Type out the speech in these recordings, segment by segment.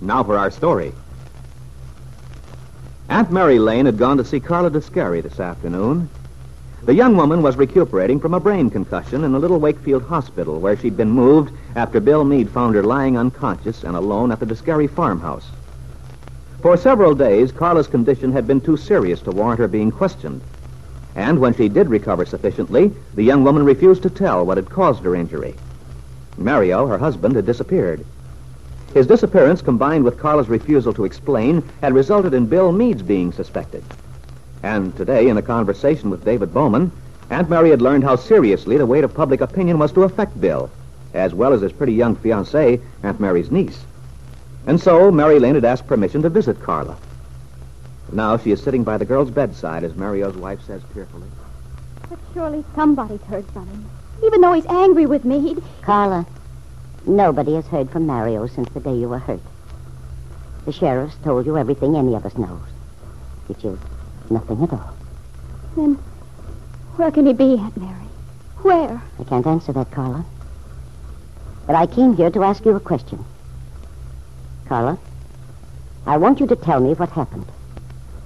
Now for our story. Aunt Mary Lane had gone to see Carla Descari this afternoon. The young woman was recuperating from a brain concussion in a little Wakefield hospital where she'd been moved after Bill Meade found her lying unconscious and alone at the Descari farmhouse. For several days, Carla's condition had been too serious to warrant her being questioned. And when she did recover sufficiently, the young woman refused to tell what had caused her injury. Mario, her husband, had disappeared. His disappearance, combined with Carla's refusal to explain, had resulted in Bill Meade's being suspected. And today, in a conversation with David Bowman, Aunt Mary had learned how seriously the weight of public opinion was to affect Bill, as well as his pretty young fiancée, Aunt Mary's niece. And so, Mary Lane had asked permission to visit Carla. Now she is sitting by the girl's bedside, as Mario's wife says tearfully. But surely somebody's heard from him. Even though he's angry with me, he'd... Carla, nobody has heard from Mario since the day you were hurt. The sheriff's told you everything any of us knows, which is nothing at all. Then where can he be, Aunt Mary? Where? I can't answer that, Carla. But I came here to ask you a question. Carla, I want you to tell me what happened.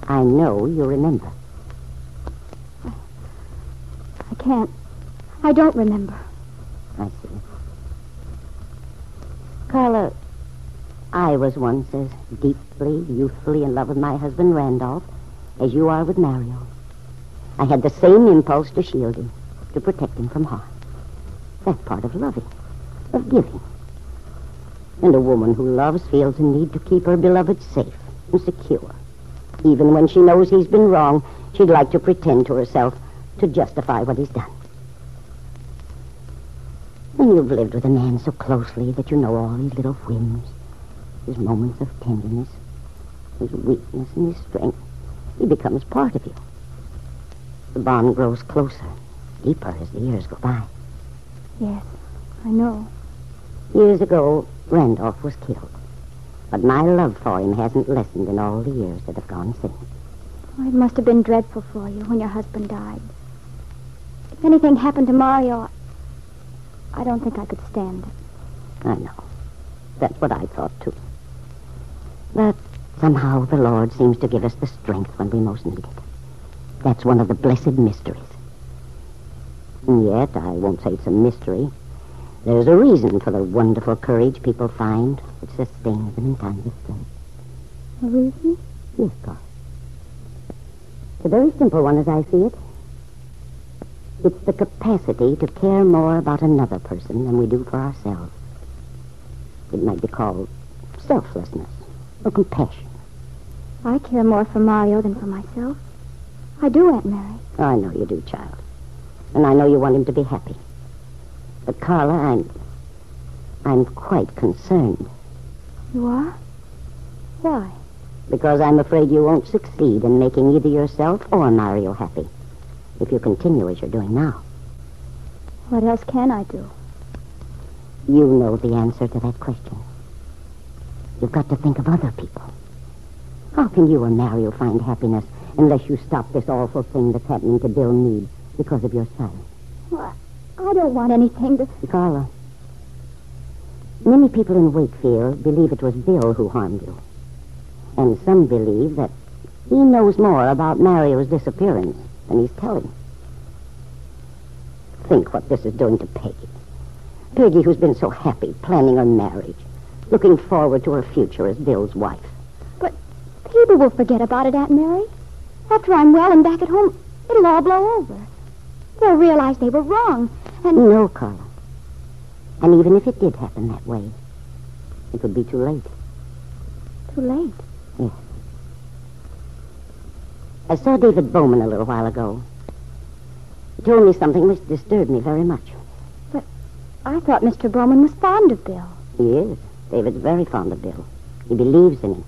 I know you remember. I can't. I don't remember. I see. Carla, I was once as deeply, youthfully in love with my husband, Randolph, as you are with Mario. I had the same impulse to shield him, to protect him from harm. That part of loving, of giving. And a woman who loves feels a need to keep her beloved safe and secure. Even when she knows he's been wrong, she'd like to pretend to herself to justify what he's done. And you've lived with a man so closely that you know all his little whims, his moments of tenderness, his weakness and his strength. He becomes part of you. The bond grows closer, deeper as the years go by. Yes, I know. Years ago, Randolph was killed. But my love for him hasn't lessened in all the years that have gone since. Oh, it must have been dreadful for you when your husband died. If anything happened to Mario, I don't think I could stand it. I know. That's what I thought, too. But somehow the Lord seems to give us the strength when we most need it. That's one of the blessed mysteries. And yet, I won't say it's a mystery. There's a reason for the wonderful courage people find which sustains them in times of stress. A reason? Yes, Carl. It's a very simple one as I see it. It's the capacity to care more about another person than we do for ourselves. It might be called selflessness or compassion. I care more for Mario than for myself. I do, Aunt Mary. I know you do, child. And I know you want him to be happy. But, Carla, I'm. I'm quite concerned. You are? Why? Because I'm afraid you won't succeed in making either yourself or Mario happy if you continue as you're doing now. What else can I do? You know the answer to that question. You've got to think of other people. How can you or Mario find happiness unless you stop this awful thing that's happening to Bill Meade because of your son? Well, I don't want anything to... Carla, many people in Wakefield believe it was Bill who harmed you. And some believe that he knows more about Mario's disappearance than he's telling. Think what this is doing to Peggy. Peggy, who's been so happy planning her marriage, looking forward to her future as Bill's wife. But people will forget about it, Aunt Mary. After I'm well and back at home, it'll all blow over. They'll realize they were wrong, and... No, Carla. And even if it did happen that way, it would be too late. Too late. Yes. I saw David Bowman a little while ago. He told me something which disturbed me very much. But I thought Mr. Bowman was fond of Bill. He is. David's very fond of Bill. He believes in him.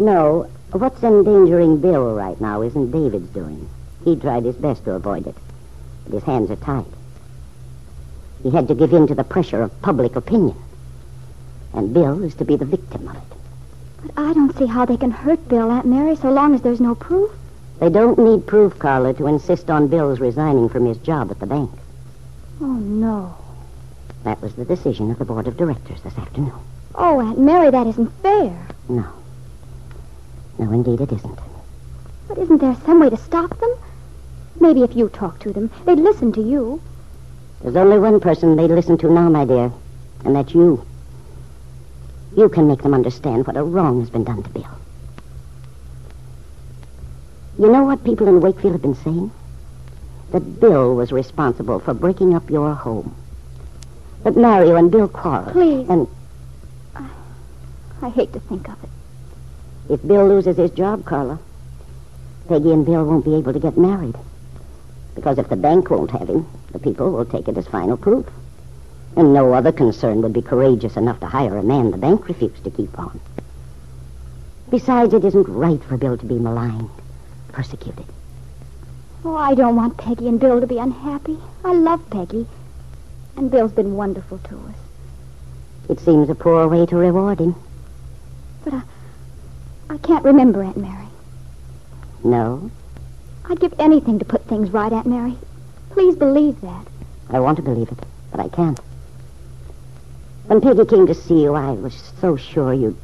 No, what's endangering Bill right now isn't David's doing. He tried his best to avoid it, but his hands are tied. He had to give in to the pressure of public opinion. And Bill is to be the victim of it. But I don't see how they can hurt Bill, Aunt Mary, so long as there's no proof. They don't need proof, Carla, to insist on Bill's resigning from his job at the bank. Oh, no. That was the decision of the board of directors this afternoon. Oh, Aunt Mary, that isn't fair. No. No, indeed it isn't. But isn't there some way to stop them? Maybe if you talk to them, they'd listen to you. There's only one person they listen to now, my dear, and that's you. You can make them understand what a wrong has been done to Bill. You know what people in Wakefield have been saying? That Bill was responsible for breaking up your home. That Mario and Bill quarreled. Please. And I, I hate to think of it. if Bill loses his job, Carla, Peggy and Bill won't be able to get married. Because if the bank won't have him, the people will take it as final proof. And no other concern would be courageous enough to hire a man the bank refused to keep on. Besides, it isn't right for Bill to be maligned, persecuted. Oh, I don't want Peggy and Bill to be unhappy. I love Peggy. And Bill's been wonderful to us. It seems a poor way to reward him. But I, I can't remember, Aunt Mary. No, I'd give anything to put things right, Aunt Mary. Please believe that. I want to believe it, but I can't. When Peggy came to see you, I was so sure you'd.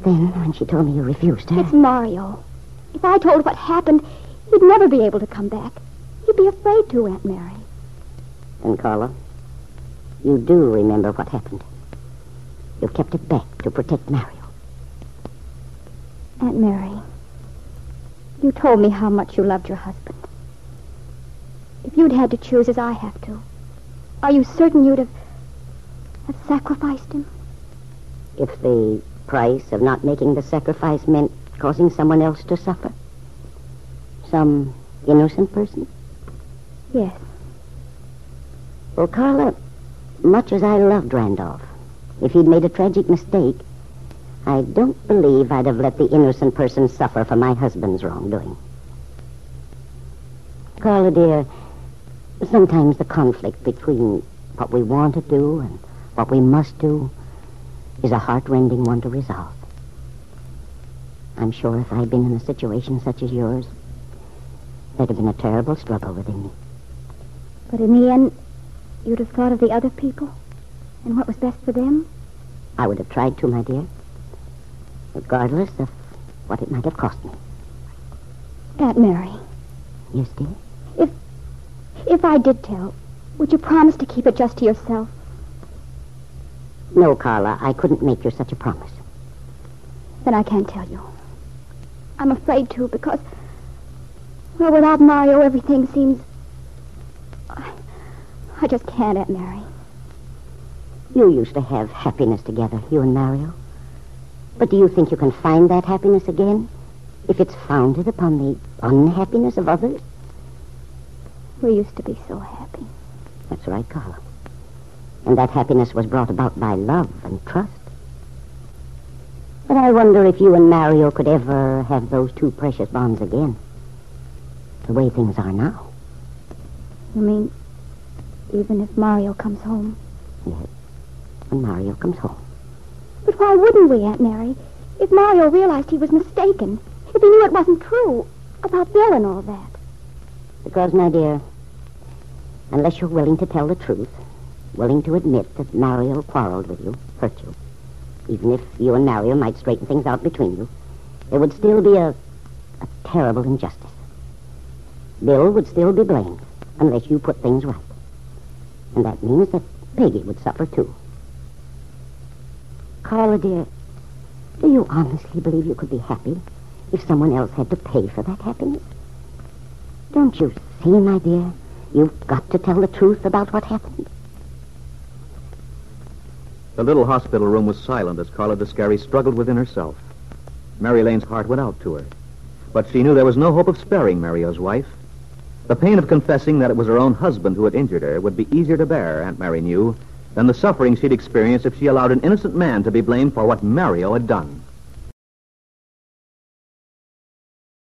Then, when she told me you refused her. It's Mario. If I told what happened, he'd never be able to come back. He'd be afraid to, Aunt Mary. Then, Carla, you do remember what happened. You kept it back to protect Mario. Aunt Mary, you told me how much you loved your husband. If you'd had to choose as I have to, are you certain you'd have, sacrificed him? If the price of not making the sacrifice meant causing someone else to suffer? Some innocent person? Yes. Well, Carla, much as I loved Randolph, if he'd made a tragic mistake, I don't believe I'd have let the innocent person suffer for my husband's wrongdoing. Carla, dear, sometimes the conflict between what we want to do and what we must do is a heart-rending one to resolve. I'm sure if I'd been in a situation such as yours, there'd have been a terrible struggle within me. But in the end, you'd have thought of the other people and what was best for them? I would have tried to, my dear, regardless of what it might have cost me. Aunt Mary, Yes, dear? If, if I did tell, would you promise to keep it just to yourself? No, Carla, I couldn't make you such a promise. Then I can't tell you. I'm afraid to because, well, without Mario, everything seems. I, I just can't, Aunt Mary. You used to have happiness together, you and Mario. But do you think you can find that happiness again if it's founded upon the unhappiness of others? We used to be so happy. That's right, Carla. And that happiness was brought about by love and trust. But I wonder if you and Mario could ever have those two precious bonds again. The way things are now. You mean, even if Mario comes home? Yes. When Mario comes home. But why wouldn't we, Aunt Mary? If Mario realized he was mistaken, if he knew it wasn't true about Bill and all that. Because, my dear, unless you're willing to tell the truth, willing to admit that Mario quarreled with you, hurt you, even if you and Mario might straighten things out between you, there would still be a, a terrible injustice. Bill would still be blamed unless you put things right. And that means that Peggy would suffer too. Carla, dear, do you honestly believe you could be happy if someone else had to pay for that happiness? Don't you see, my dear? You've got to tell the truth about what happened. The little hospital room was silent as Carla Descari struggled within herself. Mary Lane's heart went out to her. But she knew there was no hope of sparing Mario's wife. The pain of confessing that it was her own husband who had injured her would be easier to bear, Aunt Mary knew, than the suffering she'd experience if she allowed an innocent man to be blamed for what Mario had done.